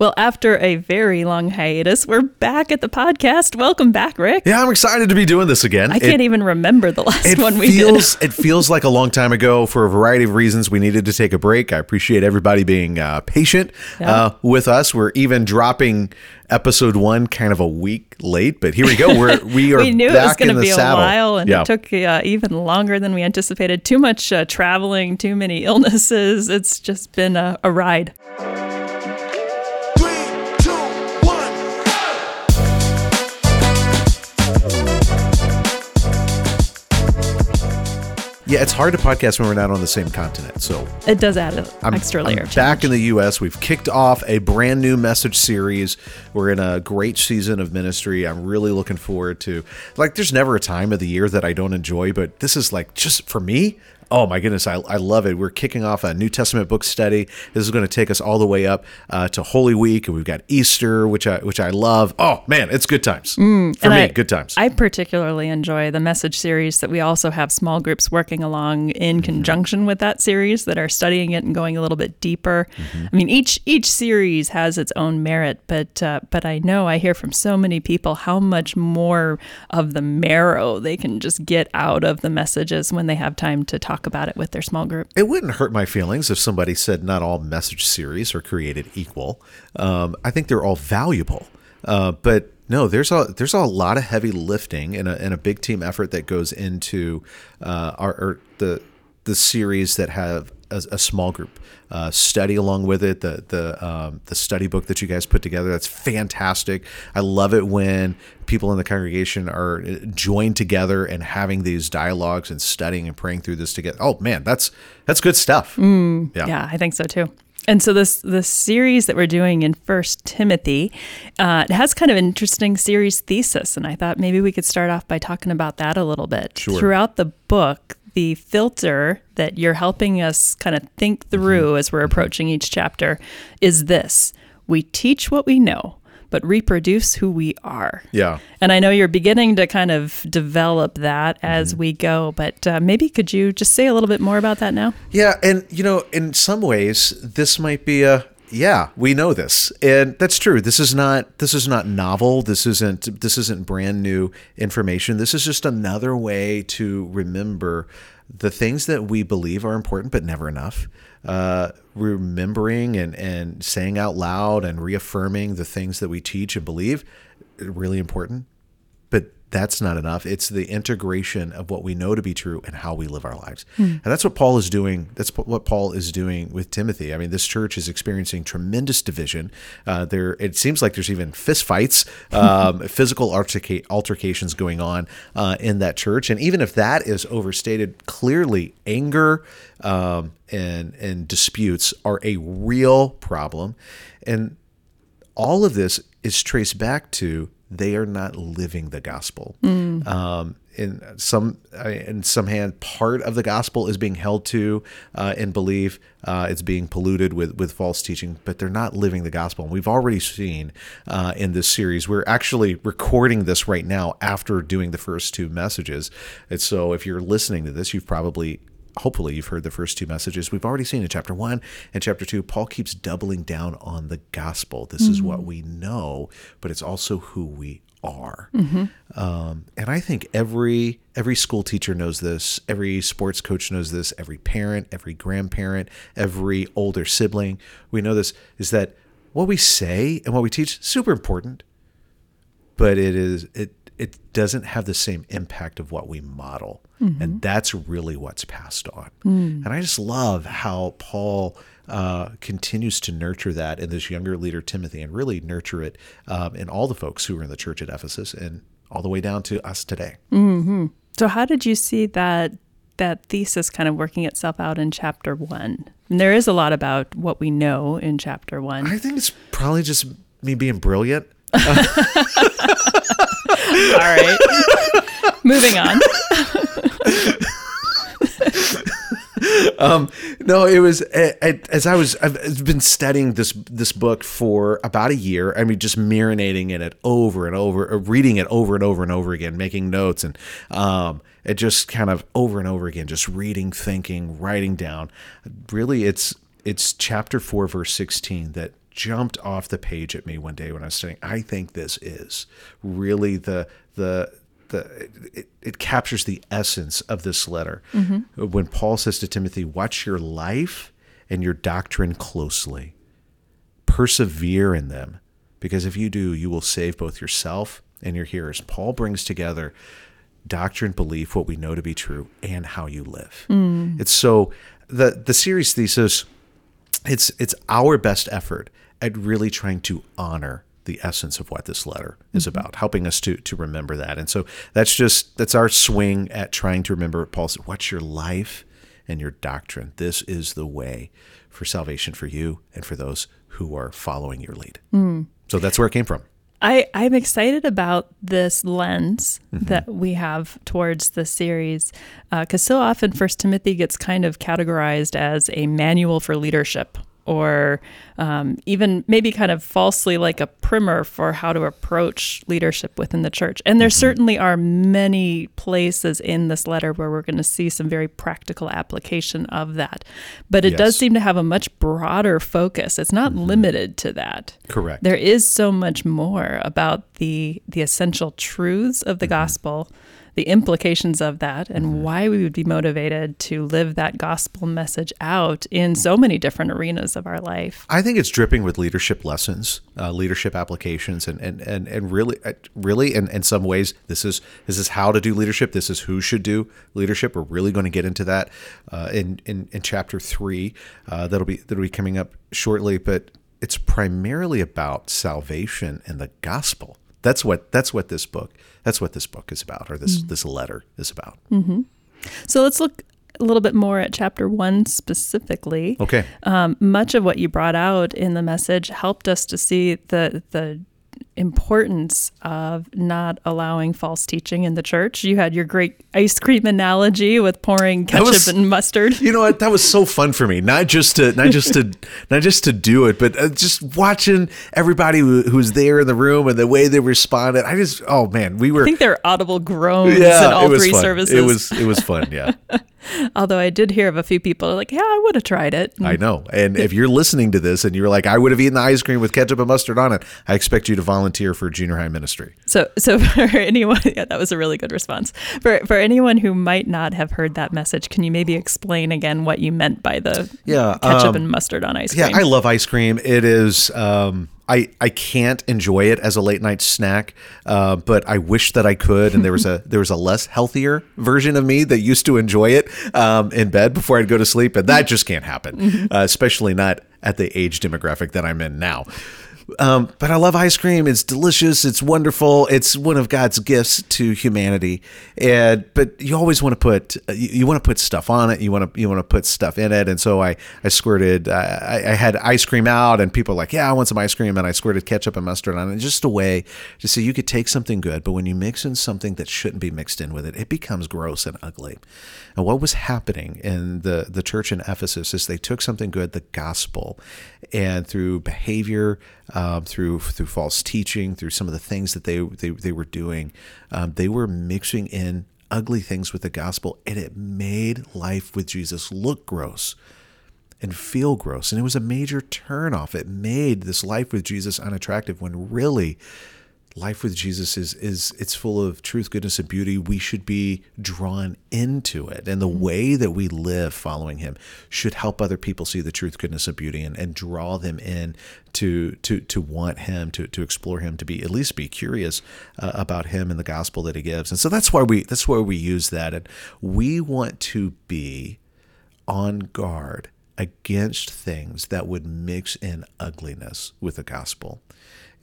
Well, after a very long hiatus, we're back at the podcast. Welcome back, Rick. Yeah, I'm excited to be doing this again. I can't even remember the last one we feels, did. it feels like a long time ago for a variety of reasons. We needed to take a break. I appreciate everybody being uh, patient Yeah. uh, with us. We're even dropping episode one kind of a week late, but here we go. We're we are we knew it was back going in to be a saddle. while, and yeah. it took uh, even longer than we anticipated. Too much uh, traveling, too many illnesses. It's just been a, a ride. Yeah, it's hard to podcast when we're not on the same continent. So It does add an I'm, extra layer. I'm back in the U.S. We've kicked off a brand new message series. We're in a great season of ministry. I'm really looking forward to. Like, there's never a time of the year that I don't enjoy, but this is like just for me. Oh my goodness, I, I love it. We're kicking off a New Testament book study. This is going to take us all the way up uh, to Holy Week, and we've got Easter, which I which I love. Oh man, it's good times for me. I- good times. I particularly enjoy the message series that we also have small groups working along in Mm-hmm. conjunction with that series that are studying it and going a little bit deeper. Mm-hmm. I mean, each each series has its own merit, but uh, but I know I hear from so many people how much more of the marrow they can just get out of the messages when they have time to talk about it with their small group. it wouldn't hurt my feelings if somebody said not all message series are created equal. Um, I think they're all valuable, uh, but no, there's a there's a lot of heavy lifting and a, and a big team effort that goes into uh, our, our the the series that have a, a small group uh, study along with it. The the um, the study book that you guys put together that's fantastic. I love it when people in the congregation are uh, joined together and having these dialogues and studying and praying through this together. Oh man, that's that's good stuff. yeah. Yeah, I think so too. And so this this series that we're doing in First Timothy, uh, it has kind of an interesting series thesis, and I thought maybe we could start off by talking about that a little bit. Sure. Throughout the book, the filter that you're helping us kind of think through as we're approaching each chapter is this: we teach what we know, but reproduce who we are. Yeah. And I know you're beginning to kind of develop that as Mm-hmm. we go, but uh, maybe could you just say a little bit more about that now? Yeah, and you know, in some ways, this might be a yeah, we know this, and that's true. This is not this is not novel. This isn't this isn't brand new information. This is just another way to remember the things that we believe are important, but never enough. Uh, remembering and and saying out loud and reaffirming the things that we teach and believe, really important that's not enough. It's the integration of what we know to be true and how we live our lives. And that's what Paul is doing. That's what Paul is doing with Timothy. I mean, this church is experiencing tremendous division. Uh, there, it seems like there's even fist fights, um, physical alterca- altercations going on uh, in that church. And even if that is overstated, clearly anger um, and and disputes are a real problem. And all of this is traced back to they are not living the gospel. Um, in some uh, in some hand, part of the gospel is being held to uh, in belief. Uh, it's being polluted with with false teaching, but they're not living the gospel. And we've already seen uh, in this series. We're actually recording this right now after doing the first two messages. And so, if you're listening to this, you've probably hopefully you've heard the first two messages. We've already seen in chapter one and chapter two paul keeps doubling down on the gospel. This is what we know but it's also who we are. Um, and i think every every school teacher knows this every sports coach knows this every parent every grandparent every older sibling. We know this is that what we say and what we teach super important but it is it it doesn't have the same impact of what we model. And that's really what's passed on. And i just love how paul uh, continues to nurture that in this younger leader timothy and really nurture it um, in all the folks who are in the church at ephesus and all the way down to us today. So how did you see that that thesis kind of working itself out in chapter one? And there is a lot about what we know in chapter one. i think it's probably just me being brilliant All right. Moving on. No, it was as I was. I've been studying this this book for about a year. I mean, just marinating in it over and over, uh, reading it over and over and over again, making notes, and um, it just kind of over and over again, just reading, thinking, writing down. Really, it's it's chapter four, verse sixteen that jumped off the page at me one day when I was studying. I think this is really the the the it, it captures the essence of this letter. Mm-hmm. When Paul says to Timothy, "Watch your life and your doctrine closely. Persevere in them, because if you do, you will save both yourself and your hearers." Paul brings together doctrine, belief, what we know to be true, and how you live. Mm. It's so the the series thesis it's it's our best effort at really trying to honor the essence of what this letter is mm-hmm. about, helping us to to remember that. And so that's just that's our swing at trying to remember what Paul said. What's your life and your doctrine? This is the way for salvation for you and for those who are following your lead. Mm. So that's where it came from. I, I'm excited about this lens mm-hmm. that we have towards the series uh, because so often First Timothy gets kind of categorized as a manual for leadership or um, even maybe kind of falsely like a primer for how to approach leadership within the church. And there mm-hmm. certainly are many places in this letter where we're going to see some very practical application of that. But it does seem to have a much broader focus. It's not mm-hmm. limited to that. Correct. There is so much more about the the essential truths of the mm-hmm. gospel, the implications of that, and why we would be motivated to live that gospel message out in so many different arenas of our life. I think it's dripping with leadership lessons, uh, leadership applications, and and and, and really, uh, really, in, in some ways, this is this is how to do leadership. This is who should do leadership. We're really going to get into that uh, in, in in chapter three. Uh, that'll be that'll be coming up shortly, but it's primarily about salvation and the gospel. That's what that's what this book that's what this book is about, or this this letter is about. Mm-hmm. So let's look a little bit more at chapter one specifically. Okay. um, much of what you brought out in the message helped us to see the the importance of not allowing false teaching in the church. You had your great ice cream analogy with pouring ketchup was- and mustard. You know what? That was so fun for me. Not just to not just to not just to do it, but uh, just watching everybody who, was there in the room and the way they responded. I just oh man, we were I think there are audible groans yeah, in all it was three fun. services. It was it was fun. Yeah, Although I did hear of a few people like, yeah, I would have tried it. I know. And if you're listening to this and you're like, I would have eaten the ice cream with ketchup and mustard on it, I expect you to volunteer for junior high ministry. So, so for anyone, yeah, that was a really good response. For for anyone who might not have heard that message, can you maybe explain again what you meant by the Yeah, ketchup um, and mustard on ice cream? Yeah. I love ice cream. It is. Um, I I can't enjoy it as a late night snack, uh, but I wish that I could. And there was a there was a less healthier version of me that used to enjoy it um, in bed before I'd go to sleep, and that just can't happen, uh, especially not at the age demographic that I'm in now. Um, but I love ice cream. It's delicious. It's wonderful. It's one of God's gifts to humanity. And but you always want to put you, you want to put stuff on it. You want to you want to put stuff in it. And so I I squirted. I, I had ice cream out, and people like, yeah, I want some ice cream, and I squirted ketchup and mustard on it. Just a way to say you could take something good, but when you mix in something that shouldn't be mixed in with it, it becomes gross and ugly. And what was happening in the the church in Ephesus is they took something good, the gospel, and through behavior um, through through false teaching, through some of the things that they they, they were doing, um, they were mixing in ugly things with the gospel, and it made life with Jesus look gross and feel gross. And it was a major turnoff. It made this life with Jesus unattractive when really life with Jesus is is it's full of truth, goodness, and beauty. We should be drawn into it. And the way that we live following him should help other people see the truth, goodness, and beauty and, and draw them in to to to want him, to to explore him, to be at least be curious uh, about him and the gospel that he gives. And so that's why we that's why we use that. And we want to be on guard against things that would mix in ugliness with the gospel.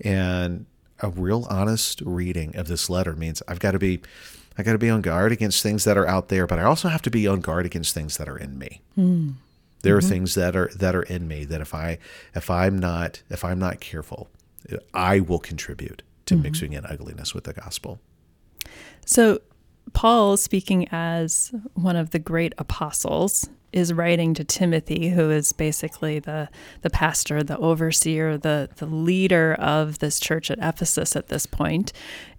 And a real honest reading of this letter means I've got to be I got to be on guard against things that are out there, but I also have to be on guard against things that are in me. Hmm. There are mm-hmm. things that are that are in me that if I if I'm not if I'm not careful, I will contribute to mm-hmm. mixing in ugliness with the gospel. So, Paul, speaking as one of the great apostles, is writing to Timothy, who is basically the the pastor, the overseer, the the leader of this church at Ephesus at this point.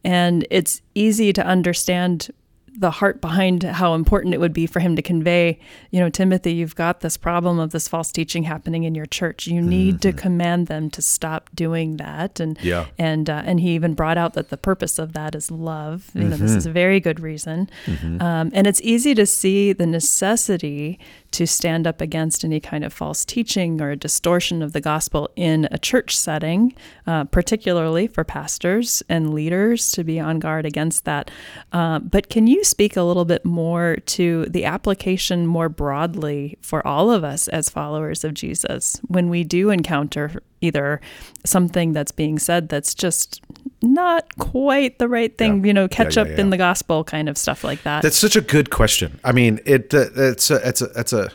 And it's easy to understand the heart behind how important it would be for him to convey, you know, Timothy, you've got this problem of this false teaching happening in your church. You need mm-hmm. to command them to stop doing that. And yeah. and uh, and he even brought out that the purpose of that is love. You know, mm-hmm. this is a very good reason. Mm-hmm. Um, and it's easy to see the necessity to stand up against any kind of false teaching or distortion of the gospel in a church setting, uh, particularly for pastors and leaders to be on guard against that. Uh, but can you speak a little bit more to the application more broadly for all of us as followers of Jesus when we do encounter either something that's being said that's just not quite the right thing, yeah. you know, catch yeah, yeah, up in the gospel kind of stuff like that. That's such a good question. I mean, it uh, it's a, it's a it's a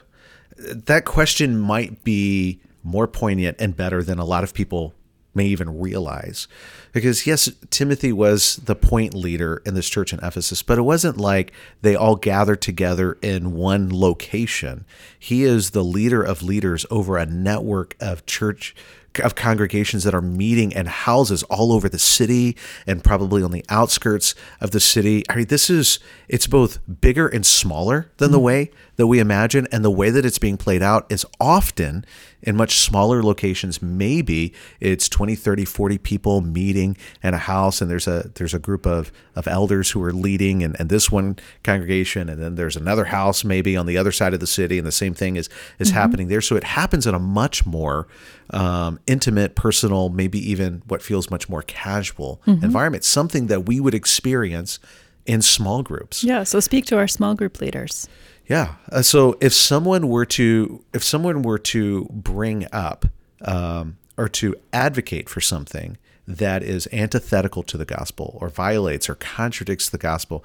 that question might be more poignant and better than a lot of people may even realize. Because, yes, Timothy was the point leader in this church in Ephesus, but it wasn't like they all gathered together in one location. He is the leader of leaders over a network of church of congregations that are meeting in houses all over the city and probably on the outskirts of the city. I mean, this is it's both bigger and smaller than mm-hmm. the way that we imagine, and the way that it's being played out is often in much smaller locations. Maybe it's 20, 30, 40 people meeting in a house, and there's a there's a group of, of elders who are leading, and, and this one congregation, and then there's another house maybe on the other side of the city, and the same thing is is mm-hmm. happening there. So it happens in a much more um, intimate, personal, maybe even what feels much more casual mm-hmm. environment, something that we would experience in small groups. Yeah. So speak to our small group leaders. Yeah. Uh, so if someone were to if someone were to bring up um, or to advocate for something that is antithetical to the gospel or violates or contradicts the gospel,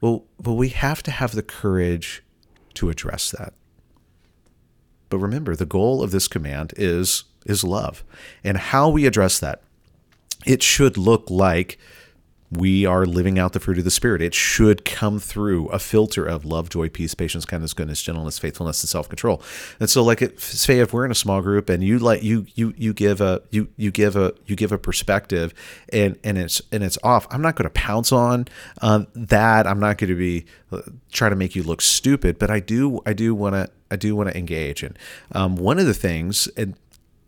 well, well, we have to have the courage to address that. But remember, the goal of this command is is love, and how we address that, it should look like we are living out the fruit of the spirit. It should come through a filter of love joy peace patience kindness goodness gentleness faithfulness and self-control. And so like it, say if we're in a small group and you like you you you give a you you give a you give a perspective and and it's and it's off i'm not going to pounce on um, that. I'm not going to be uh, try to make you look stupid but i do i do want to I do want to engage. And um, one of the things, and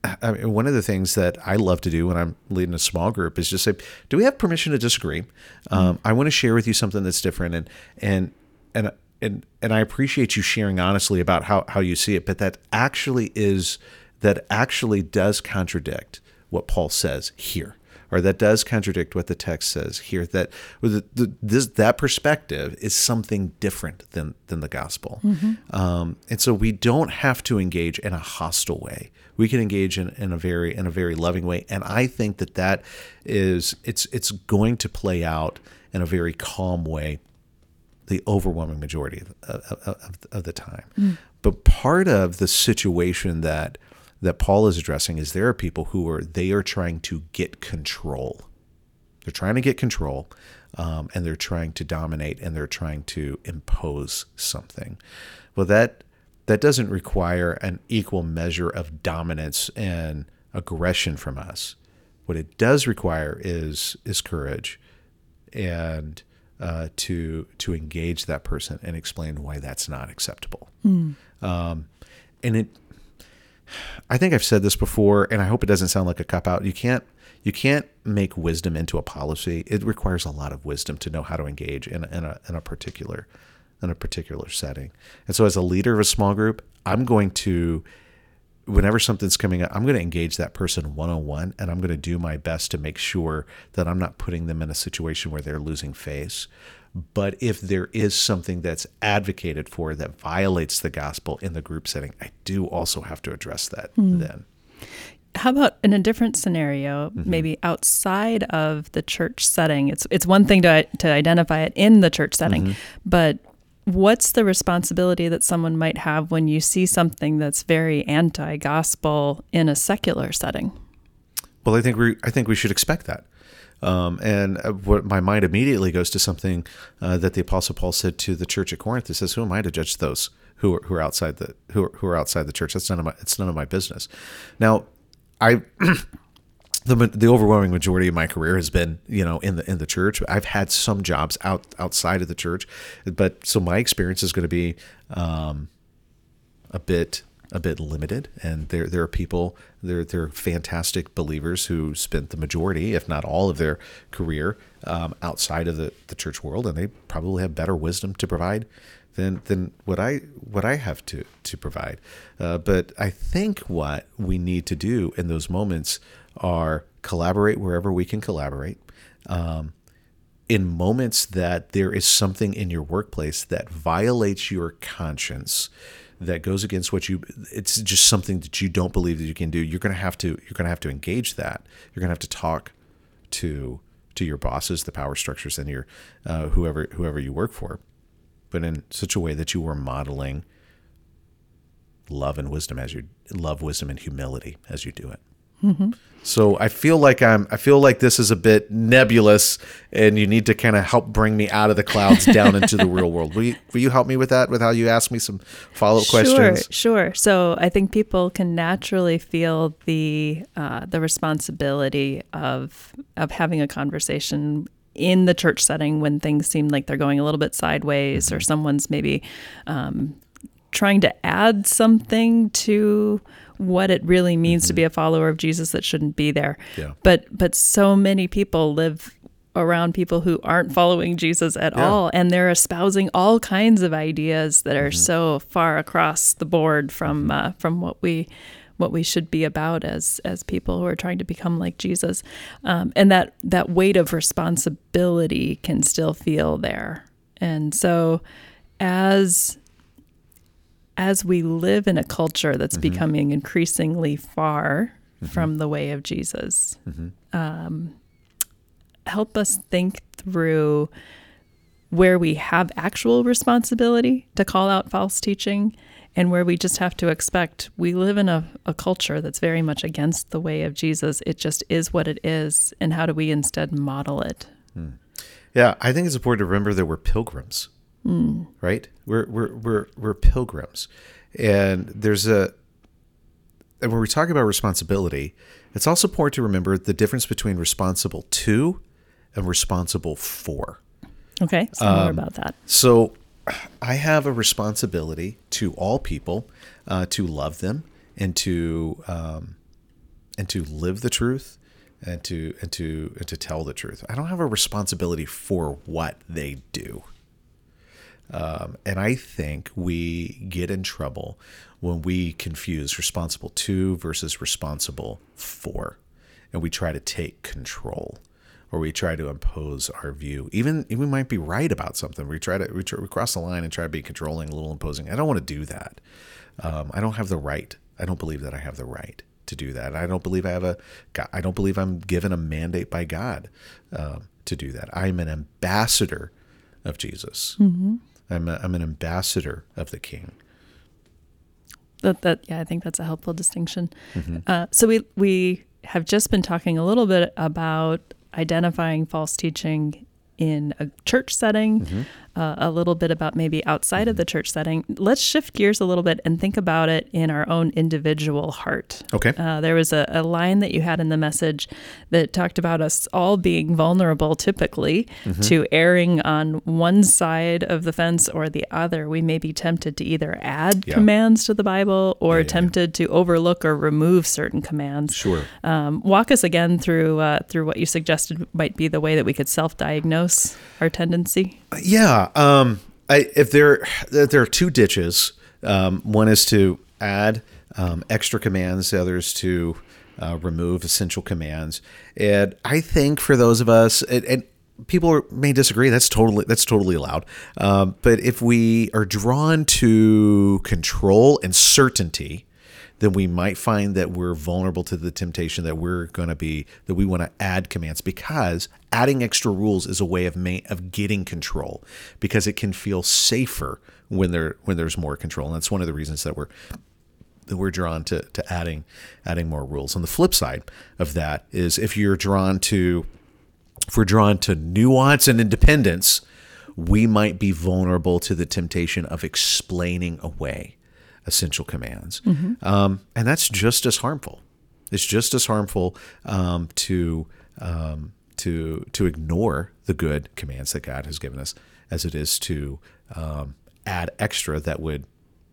I mean, one of the things that I love to do when I'm leading a small group is just say, "Do we have permission to disagree?" Mm-hmm. Um, I want to share with you something that's different, and and and and and I appreciate you sharing honestly about how how you see it, but that actually is that actually does contradict what Paul says here or that does contradict what the text says here that the, the, this, that perspective is something different than than the gospel mm-hmm. um, and so we don't have to engage in a hostile way we can engage in, in a very in a very loving way and i think that that is it's it's going to play out in a very calm way the overwhelming majority of, of, of, the time mm. but part of the situation that that Paul is addressing is there are people who are they are trying to get control. They're trying to get control, um, and they're trying to dominate, and they're trying to impose something. Well, that that doesn't require an equal measure of dominance and aggression from us. What it does require is is courage, and uh, to to engage that person and explain why that's not acceptable. Mm. Um, and it I think I've said this before, and I hope it doesn't sound like a cop out. You can't you can't make wisdom into a policy. It requires a lot of wisdom to know how to engage in, in a in a particular in a particular setting. And so, as a leader of a small group, I'm going to whenever something's coming up, I'm going to engage that person one on one, and I'm going to do my best to make sure that I'm not putting them in a situation where they're losing face. But if there is something that's advocated for that violates the gospel in the group setting, I do also have to address that mm. then. How about in a different scenario, mm-hmm. maybe outside of the church setting? It's it's one thing to to identify it in the church setting, mm-hmm. but what's the responsibility that someone might have when you see something that's very anti-gospel in a secular setting? Well, I think we I think we should expect that. Um, and uh, what my mind immediately goes to something uh, that the Apostle Paul said to the church at Corinth. He says, "Who am I to judge those who are, who are outside the who are, who are outside the church? That's none of my it's none of my business." Now, I the the overwhelming majority of my career has been you know in the in the church. I've had some jobs out outside of the church, but so my experience is going to be um, a bit a bit limited. And there there are people they're they're fantastic believers who spent the majority, if not all, of their career um, outside of the, the church world, and they probably have better wisdom to provide than than what I what I have to to provide. Uh, but I think what we need to do in those moments are collaborate wherever we can collaborate. Um, in moments that there is something in your workplace that violates your conscience, that goes against what you it's just something that you don't believe that you can do you're going to have to you're going to have to engage that. You're going to have to talk to to your bosses the power structures and your uh, whoever whoever you work for. But in such a way that you are modeling love and wisdom as you love wisdom and humility as you do it so I feel like I'm I feel like this is a bit nebulous and you need to kind of help bring me out of the clouds down into the real world. Will you will you help me with that with how you ask me some follow-up questions? Sure, sure. So I think people can naturally feel the uh, the responsibility of of having a conversation in the church setting when things seem like they're going a little bit sideways, or someone's maybe um, trying to add something to what it really means to be a follower of Jesus that shouldn't be there. Yeah. But but so many people live around people who aren't following Jesus at Yeah. all and they're espousing all kinds of ideas that Mm-hmm. are so far across the board from uh, from what we what we should be about as as people who are trying to become like Jesus, um, and that that weight of responsibility can still feel there. And so, as as we live in a culture that's mm-hmm. becoming increasingly far mm-hmm. from the way of Jesus, mm-hmm. um, help us think through where we have actual responsibility to call out false teaching and where we just have to expect we live in a, a culture that's very much against the way of Jesus. It just is what it is. And how do we instead model it? Hmm. Yeah, I think it's important to remember that we're pilgrims, right? We're we're we're we're pilgrims, and there's a. And when we talk about responsibility, it's also important to remember the difference between responsible to and responsible for. Okay, so more about that. So I have a responsibility to all people uh, to love them and to um, and to live the truth and to and to and to tell the truth. I don't have a responsibility for what they do. Um, and I think we get in trouble when we confuse responsible to versus responsible for, and we try to take control, or we try to impose our view. Even, we might be right about something. We try to we, try, we cross the line and try to be controlling, a little imposing. I don't want to do that. Um, I don't have the right. I don't believe that I have the right to do that. I don't believe I have a. I don't believe I'm given a mandate by God um, to do that. I'm an ambassador of Jesus. I'm, a, I'm an ambassador of the King. That, that yeah, I think that's a helpful distinction. Uh, so we we have just been talking a little bit about identifying false teaching in a church setting, uh, a little bit about maybe outside of the church setting. Let's shift gears a little bit and think about it in our own individual heart. Okay. Uh, there was a, a line that you had in the message that talked about us all being vulnerable typically to erring on one side of the fence or the other. We may be tempted to either add Yeah. commands to the Bible or Yeah, yeah, yeah. tempted to overlook or remove certain commands. Sure. Um, walk us again through uh, through what you suggested might be the way that we could self-diagnose our tendency. Yeah. Um, I, if there if there are two ditches, um, one is to add um, extra commands, the other is to uh, remove essential commands. And I think for those of us, and, and people may disagree, that's totally that's totally allowed. Um, but if we are drawn to control and certainty, then we might find that we're vulnerable to the temptation that we're going to be that we want to add commands because adding extra rules is a way of ma- of getting control because it can feel safer when there when there's more control and that's one of the reasons that we're that we're drawn to to adding adding more rules. On the flip side of that is if you're drawn to if we're drawn to nuance and independence, we might be vulnerable to the temptation of explaining away essential commands. Um, and that's just as harmful. It's just as harmful um, to um, to to ignore the good commands that God has given us as it is to um, add extra that would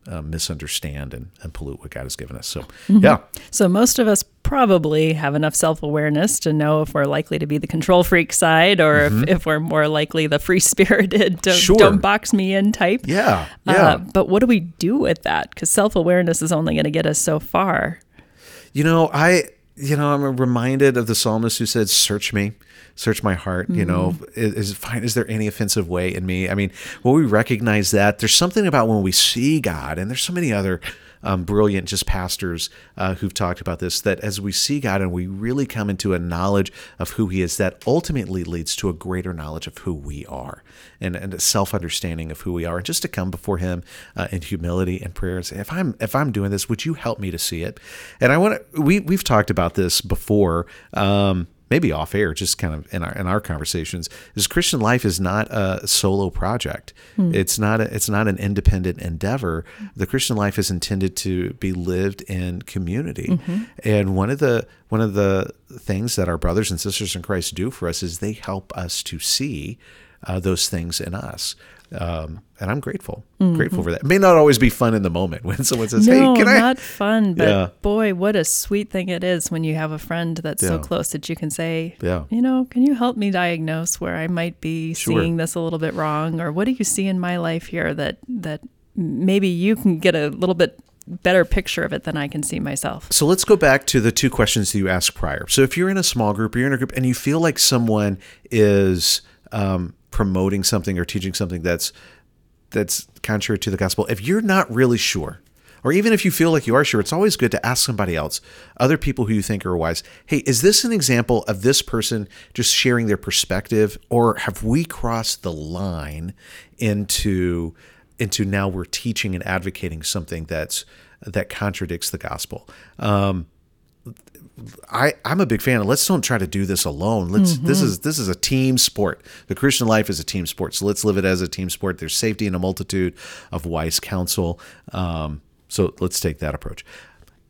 uh, misunderstand and, and pollute what God has given us. So, Mm-hmm. yeah, So most of us probably have enough self-awareness to know if we're likely to be the control freak side or if, if we're more likely the free-spirited don't, Mm-hmm. Sure. don't box me in type. yeah, Uh, yeah. but what do we do with that? Because self-awareness is only going to get us so far. You know, I you know, I'm reminded of the psalmist who said, "Search me, search my heart." You know, mm-hmm. is, is fine. Is there any offensive way in me? I mean, when we recognize that, there's something about when we see God, and there's so many other um, brilliant just pastors uh, who've talked about this. That as we see God and we really come into a knowledge of who He is, that ultimately leads to a greater knowledge of who we are and, and a self understanding of who we are, and just to come before Him uh, in humility and prayer and say, if I'm if I'm doing this, would you help me to see it? And I want to. We we've talked about this before. Um, maybe off air, just kind of in our in our conversations, is Christian life is not a solo project. Hmm. It's not a, it's not an independent endeavor. Hmm. The Christian life is intended to be lived in community. Mm-hmm. And one of the one of the things that our brothers and sisters in Christ do for us is they help us to see uh, those things in us. Um, and I'm grateful, grateful for that. It may not always be fun in the moment when someone says, no, "Hey, can I?" not fun. But Yeah. boy, what a sweet thing it is when you have a friend that's so close that you can say, Yeah. you know, can you help me diagnose where I might be Sure. seeing this a little bit wrong, or what do you see in my life here that that maybe you can get a little bit better picture of it than I can see myself. So let's go back to the two questions that you asked prior. So if you're in a small group or you're in a group and you feel like someone is um, promoting something or teaching something that's that's contrary to the gospel, if you're not really sure, or even if you feel like you are sure, it's always good to ask somebody else, other people who you think are wise. Hey, is this an example of this person just sharing their perspective, or have we crossed the line into into now we're teaching and advocating something that's that contradicts the gospel? Um, I, I'm a big fan of let's don't try to do this alone. Let's this is this is a team sport. The Christian life is a team sport. So let's live it as a team sport. There's safety in a multitude of wise counsel. Um, so let's take that approach.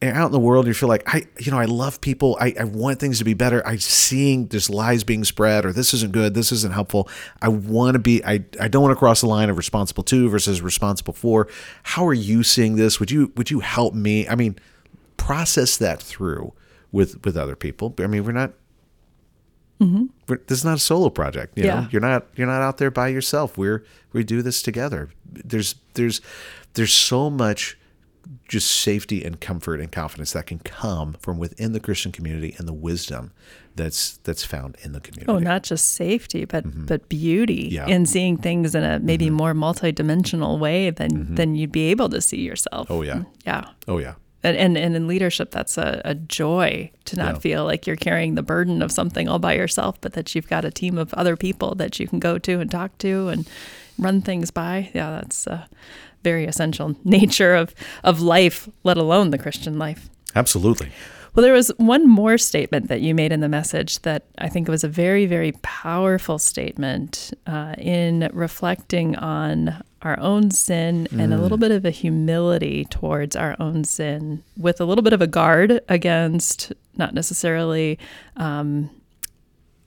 And out in the world, you feel like I, you know, I love people. I, I want things to be better. I'm seeing there's lies being spread, or this isn't good. This isn't helpful. I want to be. I, I don't want to cross the line of responsible to versus responsible for. How are you seeing this? Would you would you help me? I mean, process that through with with other people. I mean, we're not. Mm-hmm. We're, this is not a solo project. You Yeah. know, you're not you're not out there by yourself. We're we do this together. There's there's there's so much just safety and comfort and confidence that can come from within the Christian community and the wisdom that's that's found in the community. Oh, not just safety, but mm-hmm. but beauty Mm-hmm. Yeah. in seeing things in a maybe mm-hmm. more multidimensional way than than you'd be able to see yourself. Oh, yeah. yeah. oh yeah. And, and, and in leadership, that's a, a joy to not Yeah. feel like you're carrying the burden of something all by yourself, but that you've got a team of other people that you can go to and talk to and run things by. Yeah, that's a very essential nature of, of life, let alone the Christian life. Absolutely. Well, there was one more statement that you made in the message that I think was a very, very powerful statement uh, in reflecting on our own sin and a little bit of a humility towards our own sin, with a little bit of a guard against not necessarily um,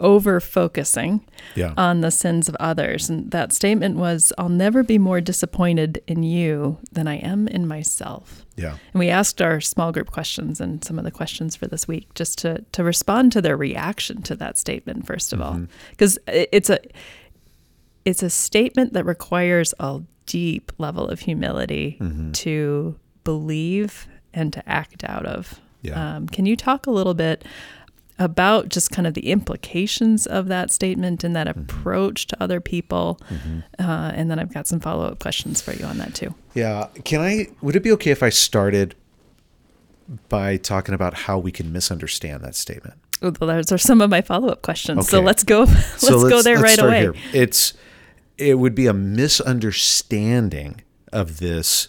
over focusing Yeah. on the sins of others. And that statement was, I'll never be more disappointed in you than I am in myself. yeah. And we asked our small group questions and some of the questions for this week just to to respond to their reaction to that statement first of all, because it's a it's a statement that requires a deep level of humility to believe and to act out of. Yeah. Um, can you talk a little bit about just kind of the implications of that statement and that approach to other people? Uh, and then I've got some follow up questions for you on that too. Yeah. Can I? Would it be okay if I started by talking about how we can misunderstand that statement? Well, those are some of my follow up questions. So let's go. Let's, go there right away. here. It's it would be a misunderstanding of this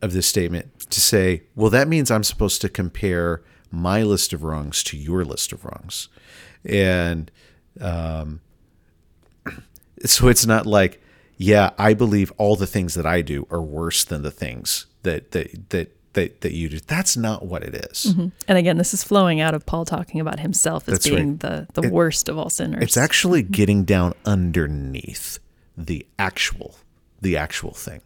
of this statement to say, well, that means I'm supposed to compare my list of wrongs to your list of wrongs, and um, so it's not like, yeah, I believe all the things that I do are worse than the things that that that that, that you do. That's not what it is. Mm-hmm. And again, this is flowing out of Paul talking about himself as That's being right. the, the It- worst of all sinners. It's actually getting down underneath the actual, the actual thing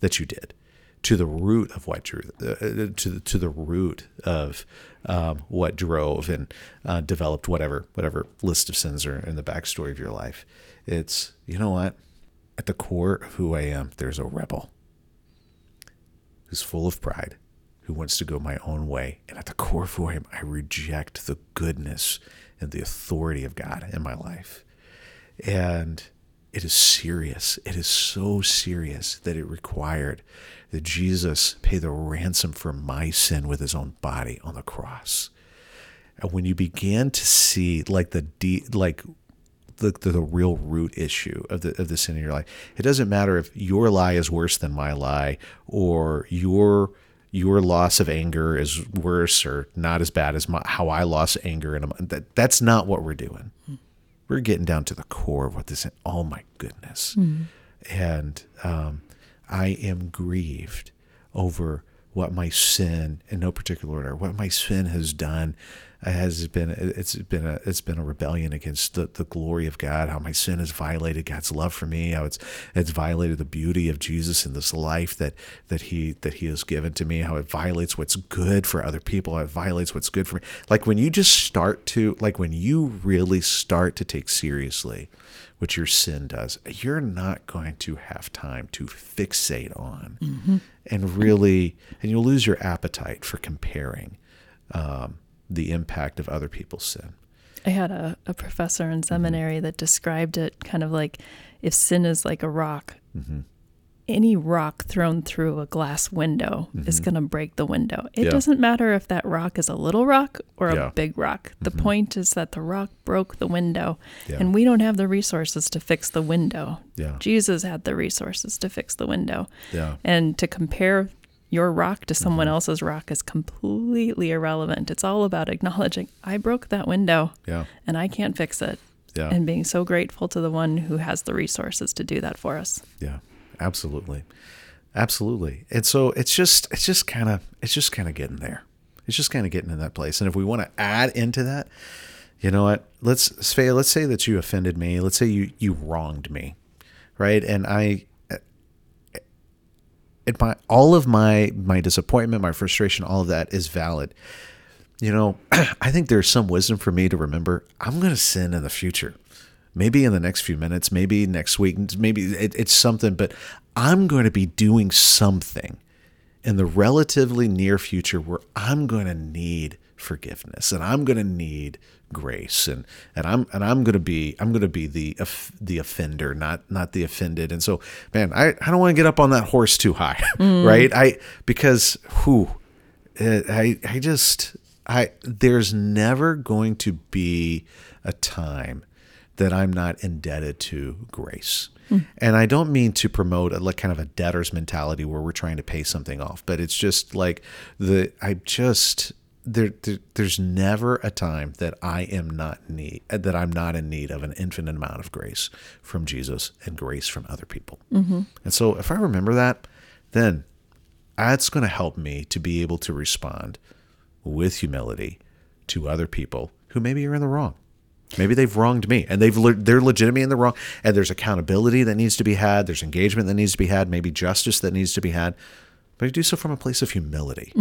that you did, to the root of what drew, uh, to the, to the root of um, what drove and uh, developed whatever whatever list of sins are in the backstory of your life. It's you know what, at the core of who I am, there's a rebel who's full of pride, who wants to go my own way. And at the core of who I am, I reject the goodness and the authority of God in my life. And it is serious. It is so serious that it required that Jesus pay the ransom for my sin with his own body on the cross. And when you begin to see like the deep, like the, the, the real root issue of the of the sin in your life. It doesn't matter if your lie is worse than my lie, or your your loss of anger is worse or not as bad as my, how I lost anger. And that that's not what we're doing. We're getting down to the core of what this. is. Oh my goodness, and um, I am grieved over what my sin, in no particular order, what my sin has done uh, has been it's been a it's been a rebellion against the, the glory of God, how my sin has violated God's love for me, how it's it's violated the beauty of Jesus in this life that that he that he has given to me, how it violates what's good for other people, how it violates what's good for me. Like when you just start to like when you really start to take seriously what your sin does, you're not going to have time to fixate on and really, and you'll lose your appetite for comparing um, the impact of other people's sin. I had a, a professor Mm-hmm. in seminary that described it kind of like if sin is like a rock, Mm-hmm. Any rock thrown through a glass window is going to break the window. It Mm-hmm. Yeah. doesn't matter if that rock is a little rock or a Yeah. Mm-hmm. big rock. The point is that the rock broke the window, Yeah. and we don't have the resources to fix the window. Yeah. Jesus had the resources to fix the window. Yeah. And to compare your rock to someone Mm-hmm. else's rock is completely irrelevant. It's all about acknowledging I broke that window Yeah. and I can't fix it. Yeah. And being so grateful to the one who has the resources to do that for us. Yeah, absolutely, absolutely. And so it's just it's just kind of it's just kind of getting there. It's just kind of getting in that place. And if we want to add into that, you know what? Let's Svea, let's say that you offended me. Let's say you you wronged me, right? And I. It, my all of my my disappointment, my frustration, all of that is valid. You know, I think there's some wisdom for me to remember. I'm going to sin in the future maybe in the next few minutes, maybe next week, maybe it, it's something, but I'm going to be doing something in the relatively near future where I'm going to need forgiveness and I'm going to need grace and and I'm and I'm going to be I'm going to be the the offender not not the offended. And so man I, I don't want to get up on that horse too high mm. right? I because who I I just I there's never going to be a time that I'm not indebted to grace. And I don't mean to promote a like kind of a debtor's mentality where we're trying to pay something off, but it's just like the I just there, there there's never a time that I am not need that I'm not in need of an infinite amount of grace from Jesus and grace from other people. Mm-hmm. And so if I remember that, then that's going to help me to be able to respond with humility to other people who maybe are in the wrong. Maybe they've wronged me and they've le- they're legitimately in the wrong and there's accountability that needs to be had, there's engagement that needs to be had, maybe justice that needs to be had. But I do so from a place of humility.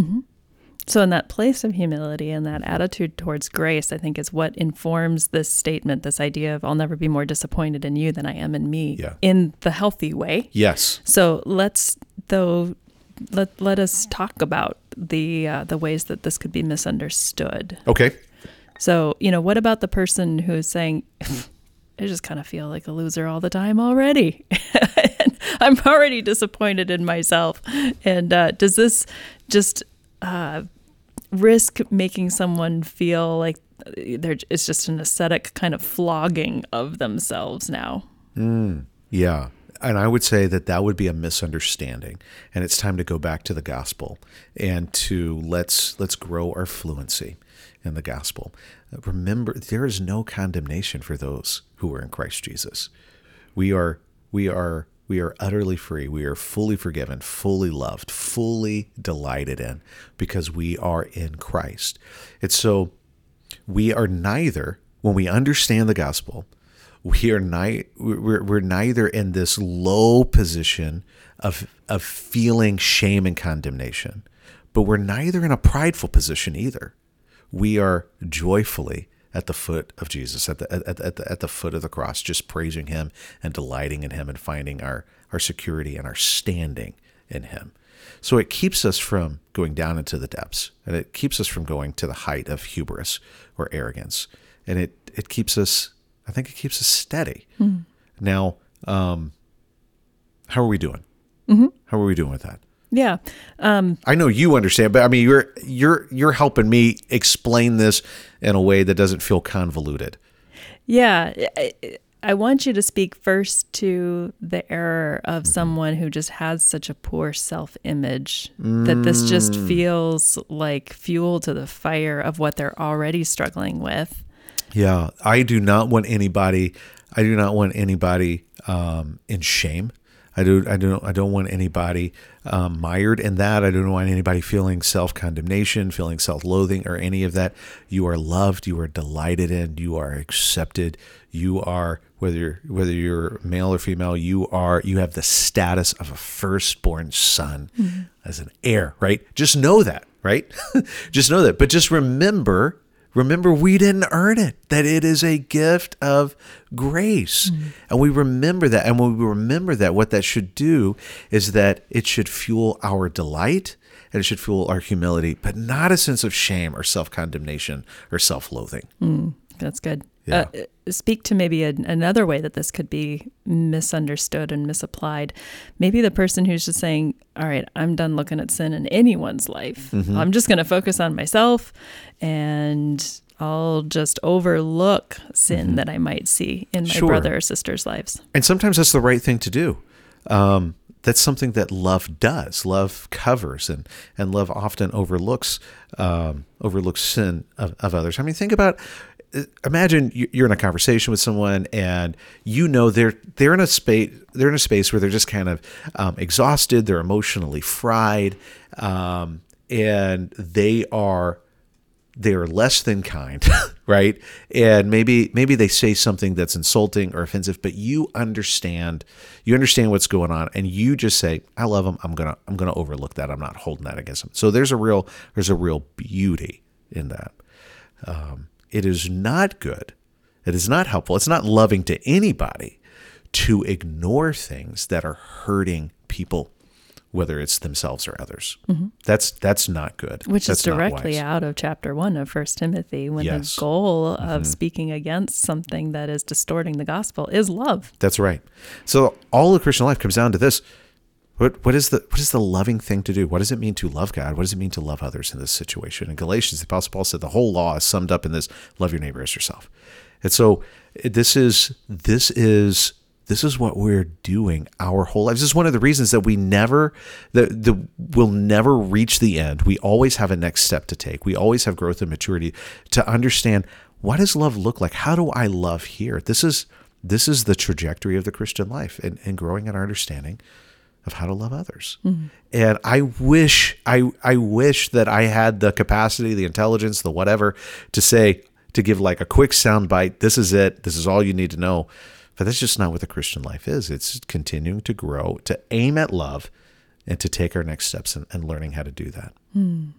So, in that place of humility and that attitude towards grace, I think is what informs this statement, this idea of I'll never be more disappointed in you than I am in me Yeah. in the healthy way. Yes. So, let's, though, let, let us talk about the, uh, the ways that this could be misunderstood. Okay. So, you know, what about the person who is saying, I just kind of feel like a loser all the time already. I'm already disappointed in myself. And uh, does this just uh, risk making someone feel like they're, it's just an ascetic kind of flogging of themselves now? Yeah. And I would say that that would be a misunderstanding. And it's time to go back to the gospel and to let's let's grow our fluency in the gospel. Remember there is no condemnation for those who are in Christ Jesus. We are we are We are utterly free. We are fully forgiven, fully loved, fully delighted in because we are in Christ. And so we are neither, when we understand the gospel, we are ni- we're, we're neither in this low position of, of feeling shame and condemnation, but we're neither in a prideful position either. We are joyfully at the foot of Jesus, at the, at, at, the, at the foot of the cross, just praising him and delighting in him and finding our, our security and our standing in him. So it keeps us from going down into the depths and it keeps us from going to the height of hubris or arrogance. And it, it keeps us, I think it keeps us steady. Mm. Now, um, how are we doing? Mm-hmm. How are we doing with that? Yeah. Um, I know you understand, but I mean, you're you're you're helping me explain this in a way that doesn't feel convoluted. Yeah. I, I want you to speak first to the error of mm-hmm. someone who just has such a poor self image mm. that this just mm. feels like fuel to the fire of what they're already struggling with. Yeah. I do not want anybody, I do not want anybody um, in shame. I do. I don't. I don't want anybody um, mired in that. I don't want anybody feeling self condemnation, feeling self loathing, or any of that. You are loved. You are delighted in. You are accepted. You are whether you're, whether you're male or female. You are. You have the status of a firstborn son mm-hmm. as an heir. Right. Just know that. Right. just know that. But just remember Remember, we didn't earn it, that it is a gift of grace. Mm-hmm. And we remember that. And when we remember that, what that should do is that it should fuel our delight and it should fuel our humility, but not a sense of shame or self condemnation or self loathing. Mm, that's good. Yeah. Uh, speak to maybe a, another way that this could be misunderstood and misapplied. Maybe the person who's just saying, All right, I'm done looking at sin in anyone's life. Mm-hmm. I'm just going to focus on myself and I'll just overlook sin mm-hmm. that I might see in my sure. brother or sister's lives. And sometimes that's the right thing to do. Um, that's something that love does. Love covers and and love often overlooks um, overlooks sin of, of others. I mean, think about imagine you're in a conversation with someone and you know they're they're in a space they're in a space where they're just kind of um, exhausted they're emotionally fried um, and they are they're less than kind right? And maybe maybe they say something that's insulting or offensive but you understand you understand what's going on and you just say i love them i'm gonna i'm gonna overlook that. I'm not holding that against them so there's a real there's a real beauty in that. Um, it is not good. It is not helpful. It's not loving to anybody to ignore things that are hurting people, whether it's themselves or others. Mm-hmm. That's that's not good. Which that's is directly out of chapter one of First Timothy, when yes. the goal of mm-hmm. speaking against something that is distorting the gospel is love. That's right. So all of Christian life comes down to this: what what is the what is the loving thing to do? What does it mean to love God? What does it mean to love others in this situation? In Galatians, the Apostle Paul said the whole law is summed up in this: love your neighbor as yourself. And so this is this is this is what we're doing our whole lives. This is one of the reasons that we never that the will never reach the end. We always have a next step to take. We always have growth and maturity to understand what does love look like? How do I love here? This is this is the trajectory of the Christian life and, and growing in our understanding of how to love others. Mm-hmm. And I wish I I wish that I had the capacity, the intelligence, the whatever to say to give like a quick sound bite, this is it, this is all you need to know. But that's just not what the Christian life is. It's continuing to grow, to aim at love, and to take our next steps and, and learning how to do that. Mm.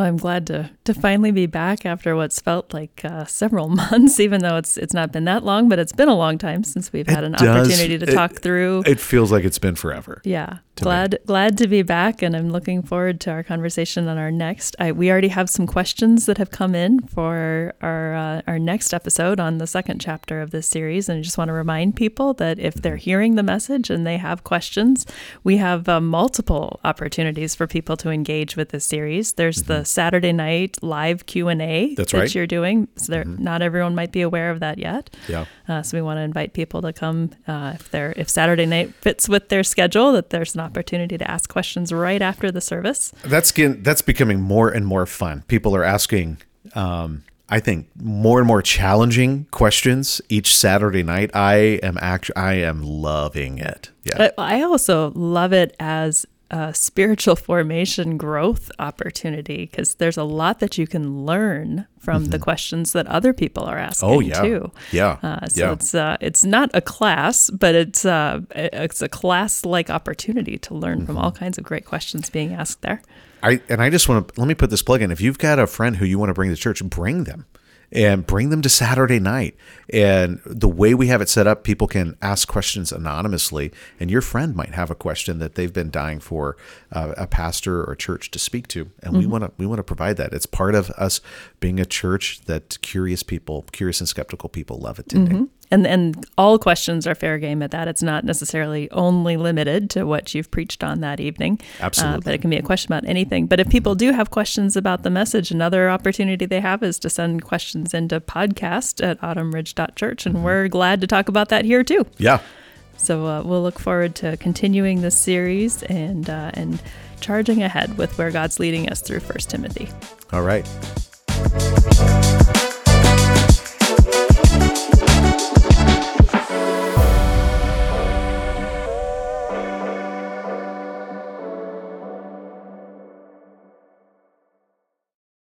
Well, I'm glad to to finally be back after what's felt like uh, several months, even though it's it's not been that long, but it's been a long time since we've had it an does, opportunity to it, talk through. It feels like it's been forever. Yeah, glad me. glad to be back, and I'm looking forward to our conversation on our next. I, we already have some questions that have come in for our uh, our next episode on the second chapter of this series, and I just want to remind people that if they're mm-hmm. hearing the message and they have questions, we have uh, multiple opportunities for people to engage with this series. There's mm-hmm. the Saturday night live Q and A that right. you're doing. So mm-hmm. not everyone might be aware of that yet. Yeah. Uh, so we want to invite people to come uh, if they're if Saturday night fits with their schedule. That there's an opportunity to ask questions right after the service. That's that's becoming more and more fun. People are asking. Um, I think more and more challenging questions each Saturday night. I am actually I am loving it. Yeah. I also love it as a spiritual formation growth opportunity because there's a lot that you can learn from the questions that other people are asking Mm-hmm. Oh, yeah. too. Yeah. Uh, so Yeah. it's uh, it's not a class, but it's uh, it's a class like opportunity to learn from Mm-hmm. all kinds of great questions being asked there. I and I just want to let me put this plug in. If you've got a friend who you want to bring to church, bring them. And bring them to Saturday night. And the way we have it set up, people can ask questions anonymously. And your friend might have a question that they've been dying for uh, a pastor or a church to speak to. And we want to we want to provide that. It's part of us being a church that curious people, curious and skeptical people love attending. And and all questions are fair game at that. It's not necessarily only limited to what you've preached on that evening. Uh, Absolutely. but it can be a question about anything. But if people do have questions about the message, another opportunity they have is to send questions into podcast at autumnridge.church. And we're glad to talk about that here too. Yeah. So uh, we'll look forward to continuing this series and uh, and charging ahead with where God's leading us through First Timothy. All right.